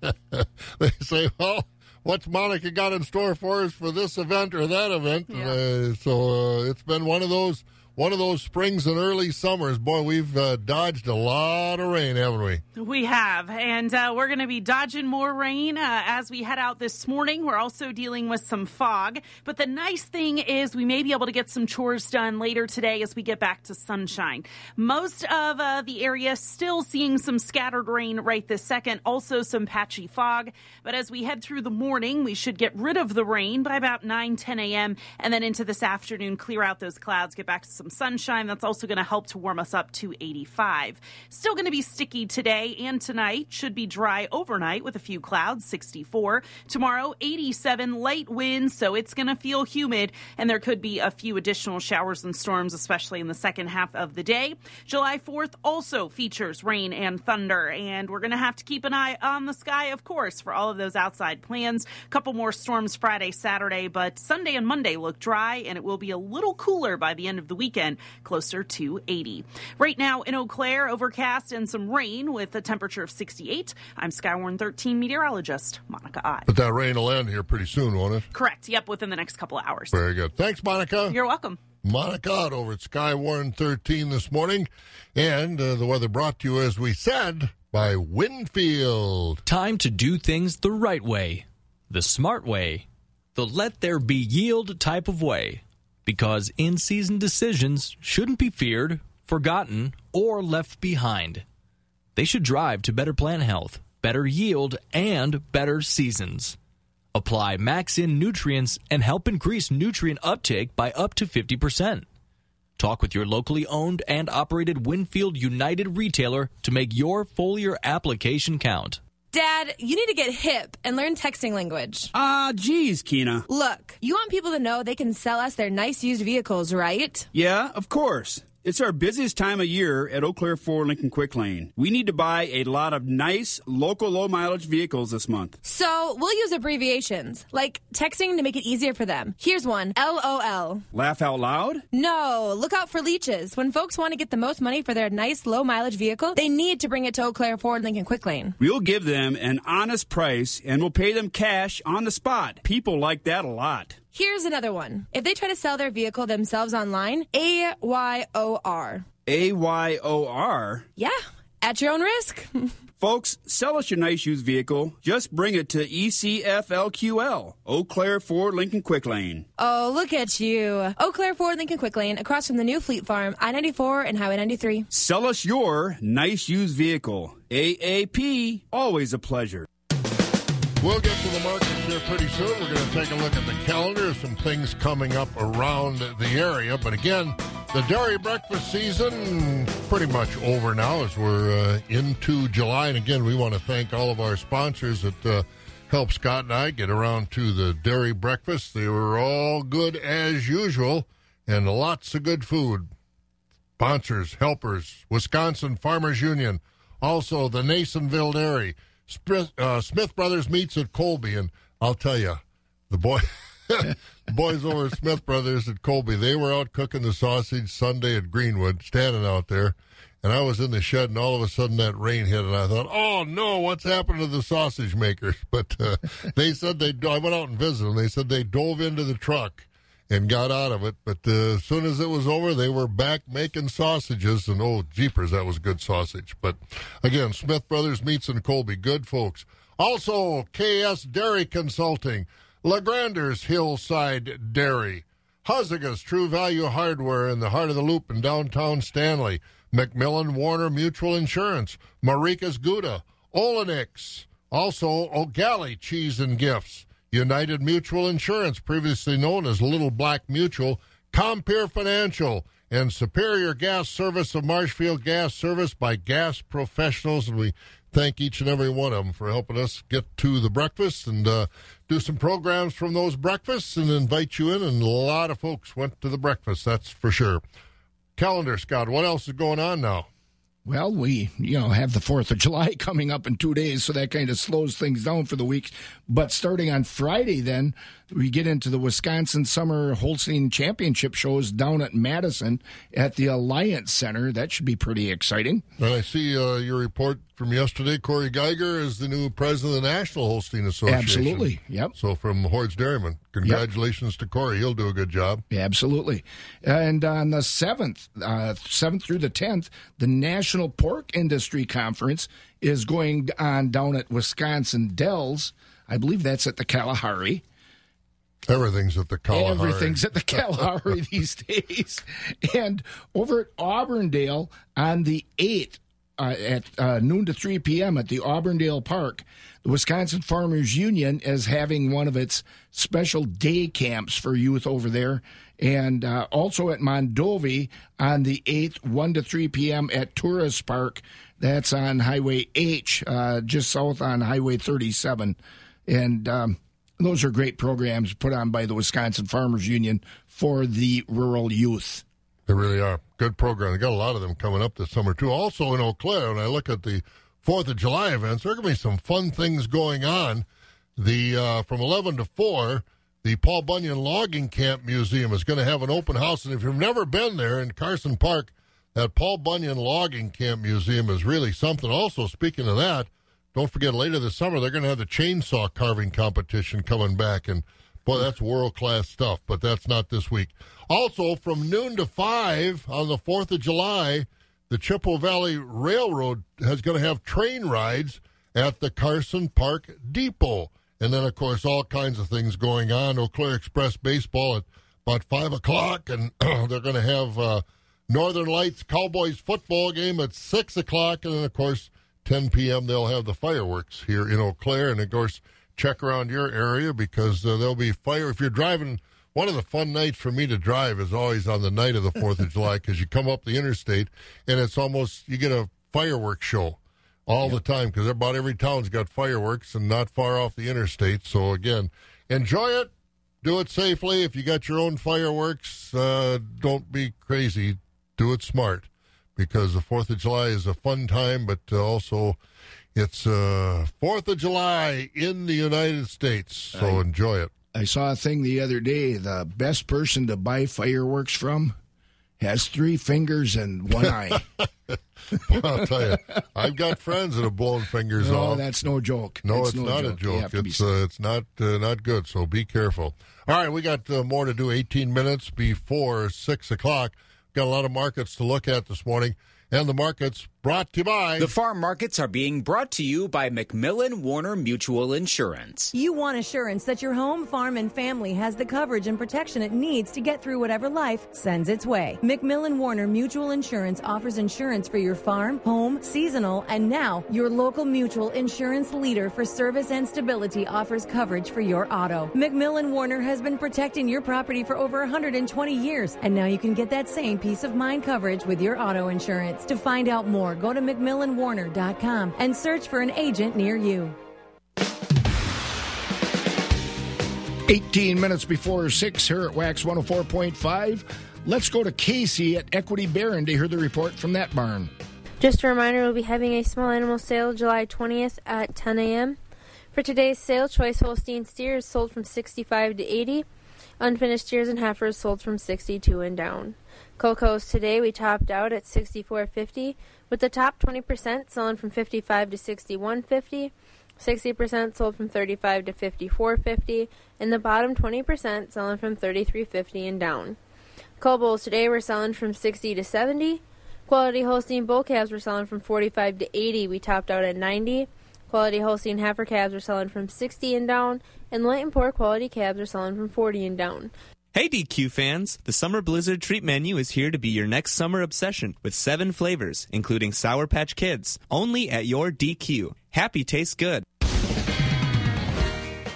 they say, well, what's Monica got in store for us for this event or that event? Uh, so uh, it's been one of those one of those springs and early summers. Boy, we've uh, dodged a lot of rain, haven't we? We have, and uh, we're going to be dodging more rain uh, as we head out this morning. We're also dealing with some fog, but the nice thing is we may be able to get some chores done later today as we get back to sunshine. Most of uh, the area still seeing some scattered rain right this second, also some patchy fog. But as we head through the morning, we should get rid of the rain by about 9, 10 a.m., and then into this afternoon, clear out those clouds, get back to some some sunshine. That's also going to help to warm us up to 85. Still going to be sticky today and tonight. Should be dry overnight with a few clouds, 64. Tomorrow, 87, light winds, so it's going to feel humid, and there could be a few additional showers and storms, especially in the second half of the day. July 4th also features rain and thunder, and we're going to have to keep an eye on the sky, of course, for all of those outside plans. A couple more storms Friday, Saturday, but Sunday and Monday look dry, and it will be a little cooler by the end of the weekend, closer to 80. Right now in Eau Claire, overcast and some rain with a temperature of 68. I'm Skywarn 13 meteorologist Monica Ott. But that rain will end here pretty soon, won't it? Correct. Yep, within the next couple of hours. Very good. Thanks, Monica. You're welcome. Monica Ott over at Skywarn 13 this morning. And uh, the weather brought to you, as we said, by Winfield. Time to do things the right way, the smart way, the let there be yield type of way. Because in season decisions shouldn't be feared, forgotten, or left behind. They should drive to better plant health, better yield, and better seasons. Apply Max In nutrients and help increase nutrient uptake by up to 50%. Talk with your locally owned and operated Winfield United retailer to make your foliar application count. Dad, you need to get hip and learn texting language. Ah, geez, Kina. Look, you want people to know they can sell us their nice used vehicles, right? Yeah, of course. It's our busiest time of year at Eau Claire Ford Lincoln Quick Lane. We need to buy a lot of nice, local low mileage vehicles this month. So we'll use abbreviations, like texting to make it easier for them. Here's one LOL. Laugh out loud? No, look out for leeches. When folks want to get the most money for their nice low mileage vehicle, they need to bring it to Eau Claire Ford Lincoln Quick Lane. We'll give them an honest price and we'll pay them cash on the spot. People like that a lot. Here's another one. If they try to sell their vehicle themselves online, A Y O R. A Y O R. Yeah, at your own risk. Folks, sell us your nice used vehicle. Just bring it to E ECFLQL, Eau Claire Ford Lincoln Quick Lane. oh, look at you. Eau Claire Ford Lincoln Quick Lane, across from the new Fleet Farm, I 94 and Highway 93. Sell us your nice used vehicle. AAP, always a pleasure. We'll get to the markets here pretty soon. We're going to take a look at the calendar, some things coming up around the area. But again, the dairy breakfast season pretty much over now as we're uh, into July. And again, we want to thank all of our sponsors that uh, help Scott and I get around to the dairy breakfast. They were all good as usual and lots of good food. Sponsors, helpers, Wisconsin Farmers Union, also the Nasonville Dairy, uh, Smith Brothers Meats at Colby, and I'll tell you, the boy, the boys over at Smith Brothers at Colby, they were out cooking the sausage Sunday at Greenwood, standing out there, and I was in the shed, and all of a sudden that rain hit, and I thought, oh no, what's happened to the sausage makers? But uh, they said they, I went out and visited them. They said they dove into the truck and got out of it. But uh, as soon as it was over, they were back making sausages. And oh, jeepers, that was good sausage. But again, Smith Brothers Meats and Colby, good folks. Also, KS Dairy Consulting, Legranders Hillside Dairy, Huzigas True Value Hardware in the heart of the loop in downtown Stanley, McMillan Warner Mutual Insurance, Marieke's Gouda, Olenix, also O'Galley Cheese and Gifts. United Mutual Insurance, previously known as Little Black Mutual, Compeer Financial, and Superior Gas Service of Marshfield Gas Service by gas professionals. And we thank each and every one of them for helping us get to the breakfast and uh, do some programs from those breakfasts and invite you in. And a lot of folks went to the breakfast, that's for sure. Calendar, Scott, what else is going on now? Well, we, you know, have the 4th of July coming up in two days, so that kind of slows things down for the week. But starting on Friday, then, we get into the Wisconsin Summer Holstein Championship shows down at Madison at the Alliance Center. That should be pretty exciting. And I see uh, your report from yesterday. Corey Geiger is the new president of the National Holstein Association. Absolutely. Yep. So from Hoard's Dairyman, congratulations to Corey. He'll do a good job. Yeah, absolutely. And on the 7th, uh, 7th through the 10th, the National Pork Industry Conference is going on down at Wisconsin Dells. I believe that's at the Kalahari. Everything's at the Kalahari. Everything's at the Kalahari these days. And over at Auburndale on the 8th, uh, at uh, noon to 3 p.m. at the Auburndale Park. The Wisconsin Farmers Union is having one of its special day camps for youth over there. And uh, also at Mondovi on the 8th, 1 to 3 p.m. at Tourist Park. That's on Highway H, uh, just south on Highway 37. And um, those are great programs put on by the Wisconsin Farmers Union for the rural youth. They really are. Good program. They got a lot of them coming up this summer, too. Also in Eau Claire, when I look at the 4th of July events, there are going to be some fun things going on. The uh, From 11 to 4, the Paul Bunyan Logging Camp Museum is going to have an open house. And if you've never been there in Carson Park, that Paul Bunyan Logging Camp Museum is really something. Also, speaking of that, don't forget later this summer, they're going to have the chainsaw carving competition coming back. And boy, that's world class stuff, but that's not this week. Also, from noon to 5 on the 4th of July, the Chippewa Valley Railroad is going to have train rides at the Carson Park Depot. And then, of course, all kinds of things going on. Eau Claire Express Baseball at about 5 o'clock, and they're going to have uh, Northern Lights Cowboys football game at 6 o'clock. And then, of course, 10 p.m., they'll have the fireworks here in Eau Claire. And, of course, check around your area because uh, there'll be fire. If you're driving, one of the fun nights for me to drive is always on the night of the 4th of July because you come up the interstate and it's almost, you get a fireworks show all the time because about every town's got fireworks and not far off the interstate. So, again, enjoy it. Do it safely. If you got your own fireworks, uh, don't be crazy. Do it smart because the 4th of July is a fun time, but uh, also it's uh, 4th of July in the United States. So I- enjoy it. I saw a thing the other day. The best person to buy fireworks from has three fingers and one eye. I'll tell you, I've got friends that have blown fingers off. No, off. that's no joke. No, It's it's, no not a joke. You joke. have to be It's uh, it's not uh, not good. So be careful. All right, we got uh, more to do. 18 minutes before six o'clock. Got a lot of markets to look at this morning, and the markets brought to you by The farm markets are being brought to you by McMillan Warner Mutual Insurance. You want assurance that your home, farm, and family has the coverage and protection it needs to get through whatever life sends its way. McMillan Warner Mutual Insurance offers insurance for your farm, home, seasonal, and now your local mutual insurance leader for service and stability offers coverage for your auto. McMillan Warner has been protecting your property for over 120 years, and now you can get that same peace of mind coverage with your auto insurance. To find out more, go to McMillanWarner.com and search for an agent near you. 18 minutes before 6 here at Wax 104.5. Let's go to Casey at Equity Barron to hear the report from that barn. Just a reminder, we'll be having a small animal sale July 20th at 10 a.m. For today's sale, choice Holstein steers sold from 65 to 80. Unfinished steers and heifers sold from 62 and down. Cocos today we topped out at 64.50, with the top 20% selling from 55 to 61.50. 60% sold from 35 to 54.50, and the bottom 20% selling from 33.50 and down. Cull bulls today were selling from 60 to 70. Quality Holstein bull calves were selling from 45 to 80. We topped out at 90. Quality Holstein heifer calves were selling from 60 and down, and light and poor quality calves are selling from 40 and down. Hey DQ fans, the Summer Blizzard treat menu is here to be your next summer obsession with seven flavors, including Sour Patch Kids, only at your DQ. Happy tastes good.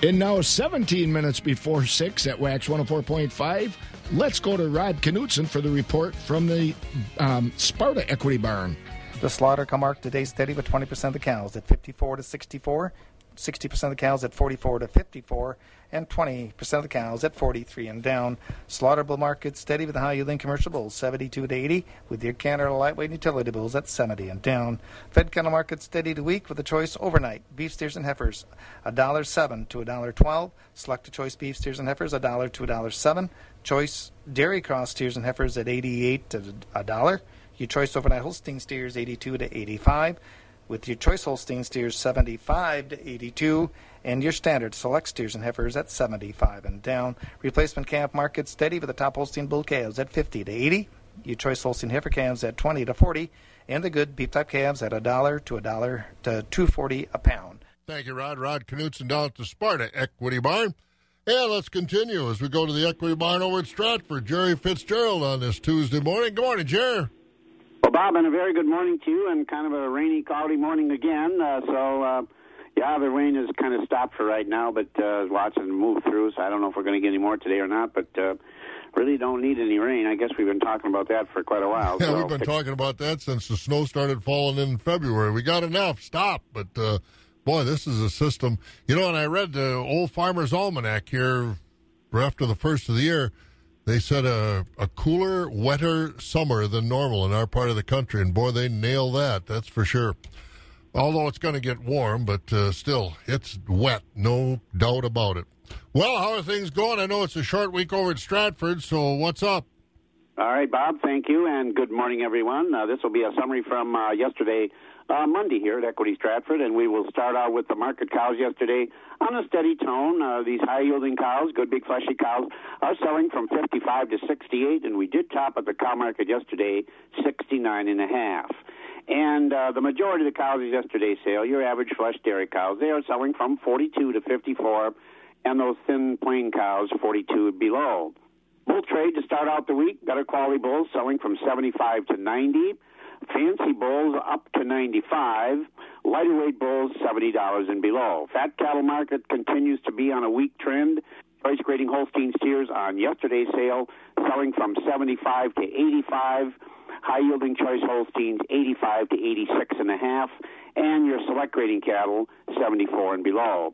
And now 17 minutes before 6 at Wax 104.5. Let's go to Rod Knutson for the report from the um, Sparta Equity Barn. The slaughter come marked today steady with 20% of the cows at 54 to 64, 60% of the cows at 44 to 54, and 20% of the cows at 43 and down. Slaughterable market steady with the high yielding commercial bulls 72 to 80, with your Canada lightweight utility bulls at 70 and down. Fed cattle market steady to weak with the choice overnight beef steers and heifers $1.07 to $1.12. Select choice beef steers and heifers $1 to $1.07. Choice dairy cross steers and heifers at 88 to a dollar. Your choice overnight Holstein steers 82 to 85, with your choice Holstein steers 75 to 82, and your standard select steers and heifers at 75 and down. Replacement calf market steady with the top Holstein bull calves at 50 to 80. Your choice Holstein heifer calves at 20 to 40, and the good beef type calves at a dollar to a dollar to 240 a pound. Thank you, Rod. Rod Knutson down at the Sparta Equity Barn. And let's continue as we go to the Equity Barn over at Stratford. Jerry Fitzgerald on this Tuesday morning. Good morning, Jerry. Well, Bob, and a very good morning to you, and kind of a rainy, cloudy morning again. Uh, so, uh, yeah, the rain has kind of stopped for right now, but uh, watching move through. So I don't know if we're going to get any more today or not, but uh, really don't need any rain. I guess we've been talking about that for quite a while. Yeah, so. we've been talking about that since the snow started falling in February. We got enough. Stop. But uh, boy, this is a system. You know, and I read the Old Farmer's Almanac here after the first of the year. They said a, a cooler, wetter summer than normal in our part of the country, and boy, they nail that. That's for sure. Although it's going to get warm, but uh, still, it's wet, no doubt about it. Well, how are things going? I know it's a short week over at Stratford, so what's up? All right, Bob, thank you, and good morning, everyone. Uh, this will be a summary from uh, yesterday, uh, Monday, here at Equity Stratford, and we will start out with the market cows yesterday on a steady tone. Uh, these high yielding cows, good big fleshy cows, are selling from 55 to 68, and we did top at the cow market yesterday, 69 and a half. And uh, the majority of the cows at yesterday's sale, your average flesh dairy cows, they are selling from 42 to 54, and those thin plain cows, 42 below. Bull trade to start out the week. Better quality bulls selling from 75 to 90. Fancy bulls up to 95. Lighter weight bulls $70 and below. Fat cattle market continues to be on a weak trend. Price grading Holstein steers on yesterday's sale selling from 75 to 85. High yielding choice Holsteins 85 to 86 and a half. And your select grading cattle 74 and below.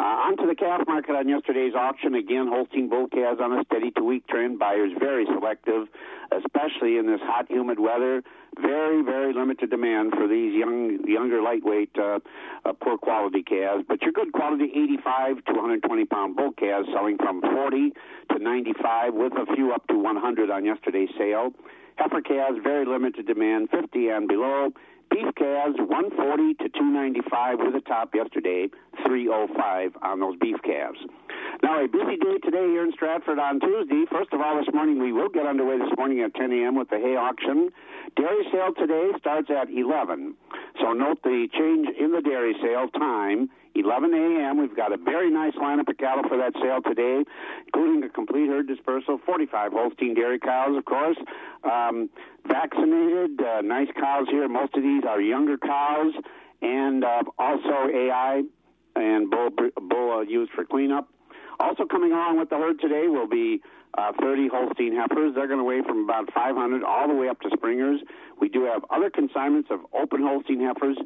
Uh, onto the calf market on yesterday's auction. Again, Holstein bull calves on a steady to weak trend. Buyers very selective, especially in this hot, humid weather. Very, very limited demand for these young, younger, lightweight, uh, uh, poor quality calves. But your good quality 85 to 120 pound bull calves selling from 40 to 95, with a few up to 100 on yesterday's sale. Heifer calves, very limited demand, 50 and below. Beef calves, 140 to 295 with a top yesterday, 305 on those beef calves. Now, a busy day today here in Stratford on Tuesday. First of all, this morning we will get underway this morning at 10 a.m. with the hay auction. Dairy sale today starts at 11. So note the change in the dairy sale time. 11 a.m. We've got a very nice lineup of cattle for that sale today, including a complete herd dispersal, 45 Holstein dairy cows, of course, um, vaccinated, uh, nice cows here. Most of these are younger cows, and uh, also AI and bull, bull uh, used for cleanup. Also coming along with the herd today will be uh, 30 Holstein heifers. They're going to weigh from about 500 all the way up to springers. We do have other consignments of open Holstein heifers,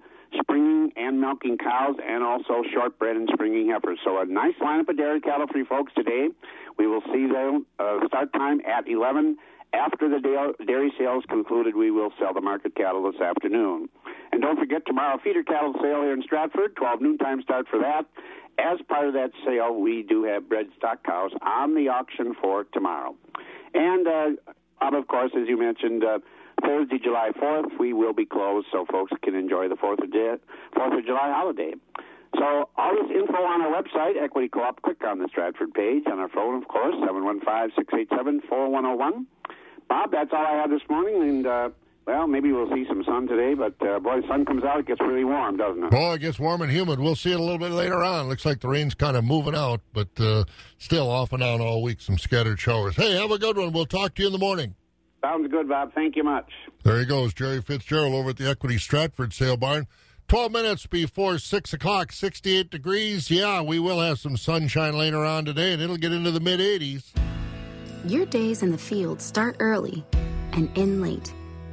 springing and milking cows, and also shortbred and springing heifers. So a nice lineup of dairy cattle for you folks today. We will see them uh, start time at 11. After the dairy sales concluded, we will sell the market cattle this afternoon. And don't forget tomorrow feeder cattle sale here in Stratford, 12 noon time start for that. As part of that sale, we do have bred stock cows on the auction for tomorrow. And uh, of course, as you mentioned, uh, Thursday, July 4th, we will be closed so folks can enjoy the 4th of, day, 4th of July holiday. So all this info on our website, Equity Co-op. Click on the Stratford page on our phone, of course, 715-687-4101. Bob, that's all I have this morning, and uh, well, maybe we'll see some sun today, but uh, boy, the sun comes out, it gets really warm, doesn't it? Boy, it gets warm and humid. We'll see it a little bit later on. Looks like the rain's kind of moving out, but uh, still off and on all week, some scattered showers. Hey, have a good one. We'll talk to you in the morning. Sounds good, Bob. Thank you much. There he goes, Jerry Fitzgerald over at the Equity Stratford Sale Barn. 12 minutes before 6 o'clock, 68 degrees. Yeah, we will have some sunshine later on today, and it'll get into the mid 80s. Your days in the field start early and end late,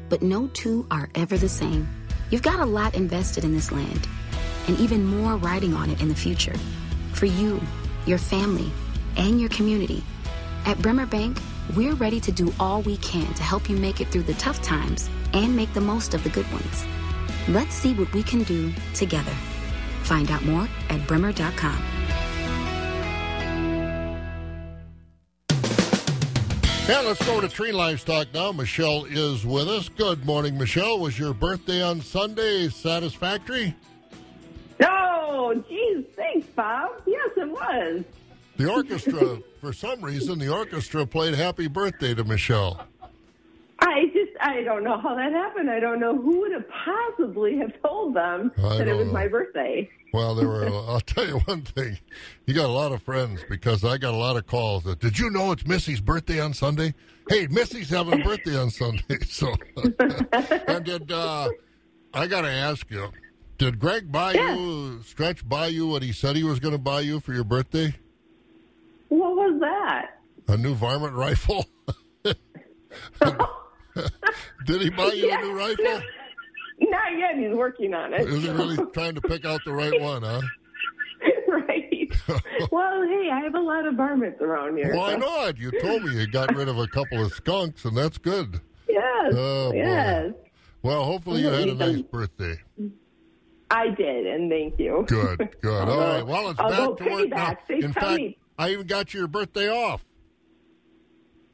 but no two are ever the same. You've got a lot invested in this land, and even more riding on it in the future. For you, your family, and your community. At Bremer Bank, we're ready to do all we can to help you make it through the tough times and make the most of the good ones. Let's see what we can do together. Find out more at bremer.com. Yeah, let's go to Tree Livestock now. Michelle is with us. Good morning, Michelle. Was your birthday on Sunday satisfactory? Oh, geez, thanks, Bob. Yes, it was. The orchestra, for some reason, the orchestra played Happy Birthday to Michelle. I just, I don't know how that happened. I don't know who would have possibly have told them I that it was know. my birthday. Well, there were. I'll tell you one thing. You got a lot of friends because I got a lot of calls. That did you know it's Missy's birthday on Sunday? Hey, Missy's having a birthday on Sunday. So, and did uh, I got to ask you? Did Greg buy you Stretch buy you what he said he was going to buy you for your birthday? That? A new varmint rifle. did he buy you Yeah. a new rifle? Not yet. He's working on it. Is he really trying to pick out the right one, huh? right. well, hey, I have a lot of varmints around here. Why so- not? You told me you got rid of a couple of skunks, and that's good. Yes. Oh, boy. yes. Well, hopefully you had a nice birthday. I did, and thank you. Good, good. All right. Well, it's back to work now. In fact, I even got your birthday off.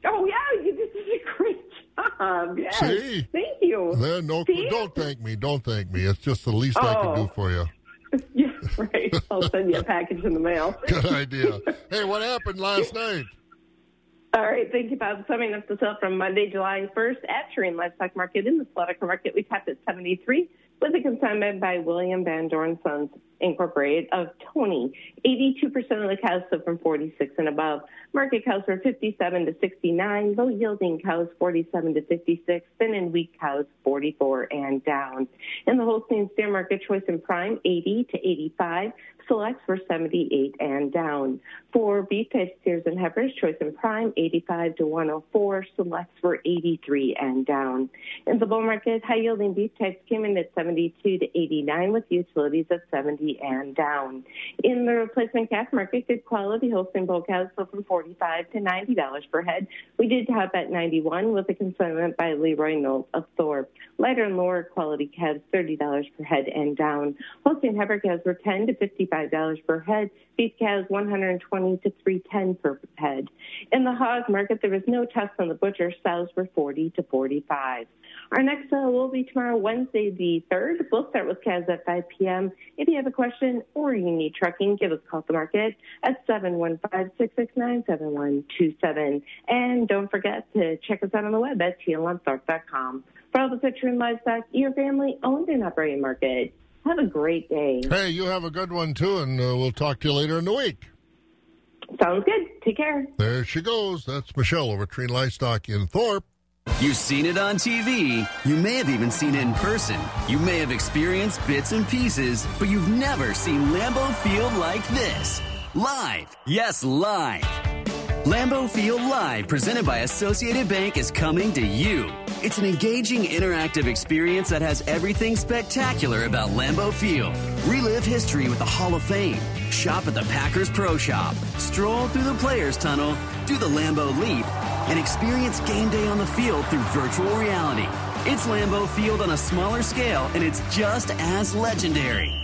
Oh yeah, you did such a great job. Yes. See? Thank you. Then no, See? don't thank me. Don't thank me. It's just the least I can Oh. do for you. Yeah, right. I'll send you a package in the mail. Good idea. hey, what happened last night? All right, thank you, Bob. Summing up the sale from Monday, July 1st at Turin Livestock Market in the Slaughter Market, we capped at 73 with a consignment by William Van Dorn Sons Incorporated of Tony. 82% of the cows sold from 46 and above. Market cows were 57 to 69. Low yielding cows 47 to 56. Thin and weak cows 44 and down. In the Holstein steer market, choice and prime 80 to 85. Selects were 78 and down. For beef type steers and heifers, choice and prime 85 to 104. Selects were 83 and down. In the bull market, high yielding beef types came in at 72 to 89 with utilities at 70 and down. In the replacement calf market, good quality Holstein bull cows sold from 45 to 90 dollars per head. We did top at 91 with a consignment by Leroy Knowles of Thorp. Lighter and lower quality calves $30 per head and down. Holstein heifer calves were 10 to 55 dollars per head. Beef cows 120 to 310 per head. In the hog market, there was no test on the butcher. Sows were 40 to 45. Our next sale will be tomorrow, Wednesday, the 3rd. We'll start with calves at 5 p.m. If you have a question or you need trucking, give us a call at the market at 715-669-7127. And don't forget to check us out on the web at tlmthorpe.com. For all the picture and livestock, your family owned and operated market. Have a great day. Hey, you have a good one too, and uh, we'll talk to you later in the week. Sounds good. Take care. There she goes. That's Michelle over at Tree Livestock in Thorp. You've seen it on TV. You may have even seen it in person. You may have experienced bits and pieces, but you've never seen Lambeau Field like this. Live. Yes, live. Lambeau Field Live, presented by Associated Bank, is coming to you. It's an engaging, interactive experience that has everything spectacular about Lambeau Field. Relive history with the Hall of Fame. Shop at the Packers Pro Shop. Stroll through the Players Tunnel. Do the Lambeau Leap. And experience game day on the field through virtual reality. It's Lambeau Field on a smaller scale, and it's just as legendary.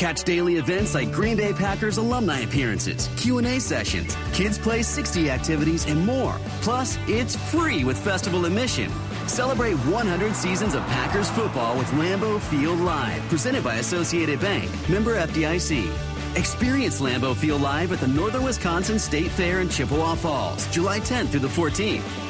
Catch daily events like Green Bay Packers alumni appearances, Q&A sessions, Kids Play 60 activities, and more. Plus, it's free with festival admission. Celebrate 100 seasons of Packers football with Lambeau Field Live, presented by Associated Bank, member FDIC. Experience Lambeau Field Live at the Northern Wisconsin State Fair in Chippewa Falls, July 10th through the 14th.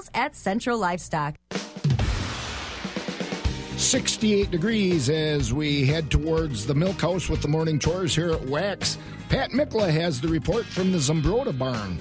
at Central Livestock. 68 degrees as we head towards the milk house with the morning chores here at Wax. Pat Mikla has the report from the Zumbrota barn.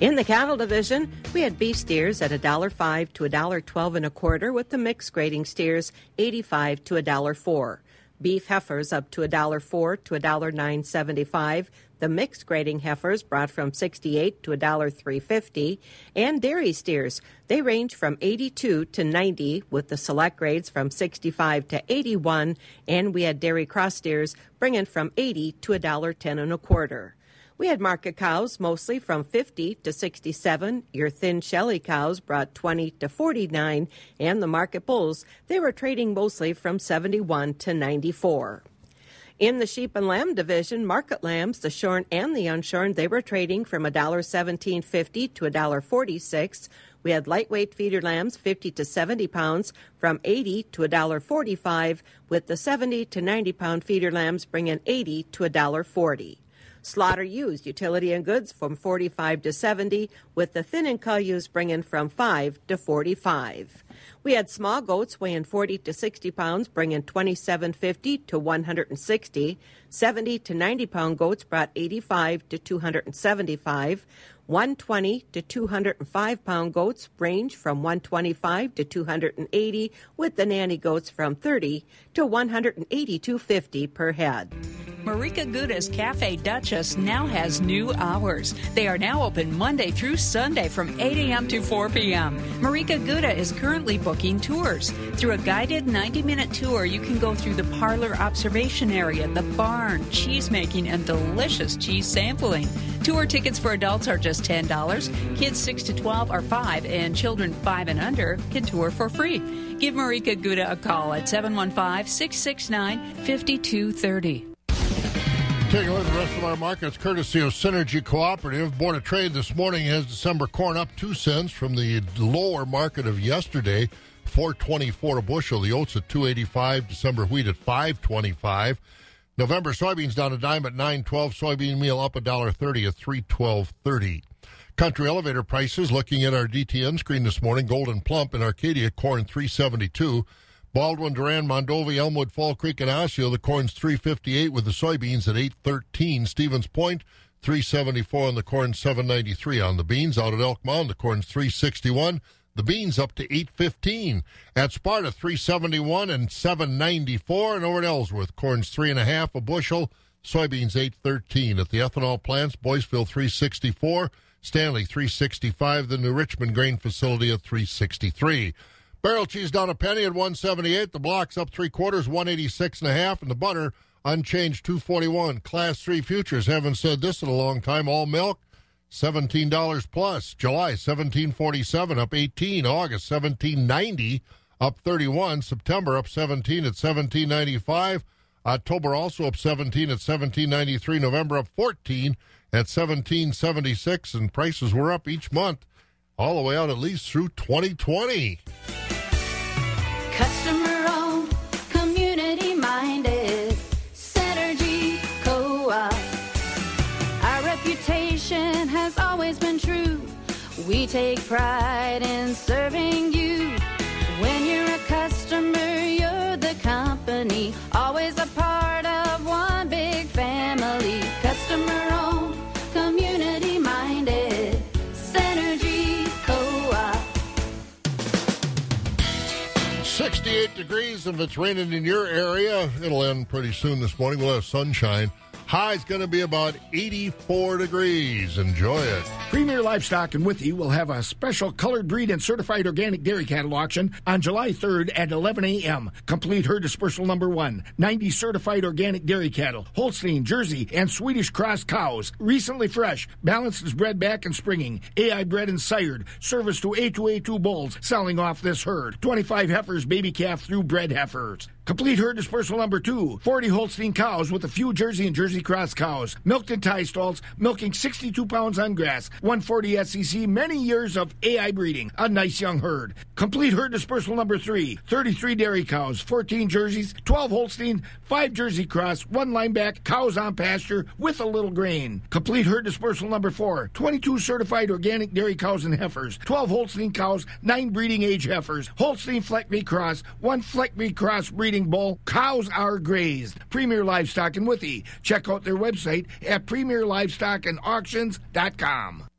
In the cattle division, we had beef steers at $1.05 to $1.12 and a quarter, with the mixed grading steers 85 to $1.04. Beef heifers up to $1.04 to $1.975. The mixed grading heifers brought from 68 to $1.350. And dairy steers, they range from 82 to 90, with the select grades from 65 to 81. And we had dairy cross steers bringing from 80 to $1.10 and a quarter. We had market cows mostly from 50 to 67. Your thin shelly cows brought 20 to 49. And the market bulls, they were trading mostly from 71 to 94. In the sheep and lamb division, market lambs, the shorn and the unshorn, they were trading from $1.1750 to $1.46. We had lightweight feeder lambs, 50 to 70 pounds, from 80 to $1.45, with the 70 to 90 pound feeder lambs bringing 80 to $1.40. Slaughter used utility and goods from 45 to 70, with the thin and cull used bringing from 5 to 45. We had small goats weighing 40 to 60 pounds, bringing 27.50 to 160. 70 to 90 pound goats brought 85 to 275. 120 to 205 pound goats range from 125 to 280, with the nanny goats from 30 to 182.50 per head. Marieke Gouda's Cafe Duchess now has new hours. They are now open Monday through Sunday from 8 a.m. to 4 p.m. Marieke Gouda is currently booking tours. Through a guided 90 minute tour, you can go through the parlor observation area, the barn, cheese making, and delicious cheese sampling. Tour tickets for adults are just $10. Kids 6 to 12 are 5 and children 5 and under can tour for free. Give Marieke Gouda a call at 715 669 5230. Taking a look at the rest of our markets, courtesy of Synergy Cooperative. Board of Trade this morning has December corn up two cents from the lower market of yesterday, four twenty four a bushel. The oats at two eighty five. December wheat at five twenty five. November soybeans down a dime at nine twelve. Soybean meal up a dollar thirty at three twelve thirty. Country elevator prices. Looking at our DTN screen this morning, Golden Plump in Arcadia corn three seventy two. Baldwin, Durand, Mondovi, Elmwood, Fall Creek, and Osseo. The corn's 358 with the soybeans at 813. Stevens Point, 374 on the corn, 793 on the beans. Out at Elk Mound, the corn's 361. The beans up to 815. At Sparta, 371 and 794. And over at Ellsworth, corn's three and a half a bushel, soybeans 813. At the ethanol plants, Boyceville 364, Stanley 365, the New Richmond grain facility at 363. Barrel cheese down a penny at 178. The blocks up three quarters, 186 and a half, and the butter unchanged 241. Class three futures haven't said this in a long time. All milk $17 plus. July 1747 up 18. August 1790 up 31. September up 17 at 1795. October also up 17 at 1793. November up 14 at 1776. And prices were up each month all the way out at least through 2020. Customer owned, community minded, Synergy Co op. Our reputation has always been true. We take pride in serving you. When you're a customer, you're the company. Always a part 68 degrees. If it's raining in your area, it'll end pretty soon this morning. We'll have sunshine. High's going to be about 84 degrees. Enjoy it. Premier Livestock and Withee will have a special colored breed and certified organic dairy cattle auction on July 3rd at 11 a.m. Complete herd dispersal number one. 90 certified organic dairy cattle, Holstein, Jersey, and Swedish cross cows. Recently fresh, balanced is bred back and springing. AI bred and sired. Service to A2A2 bulls selling off this herd. 25 heifers, baby calf through bred heifers. Complete herd dispersal number two. 40 Holstein cows with a few Jersey and Jersey cross cows. Milked in tie stalls, milking 62 pounds on grass. 140 SEC, many years of AI breeding. A nice young herd. Complete herd dispersal number three. 33 dairy cows, 14 Jerseys, 12 Holstein, 5 Jersey cross, 1 lineback, cows on pasture with a little grain. Complete herd dispersal number four. 22 certified organic dairy cows and heifers. 12 Holstein cows, 9 breeding age heifers. Holstein Fleckvieh cross, 1 Fleckvieh cross breeding bull. Cows are grazed. Premier Livestock and Withee. Check out their website at premierlivestockandauctions.com.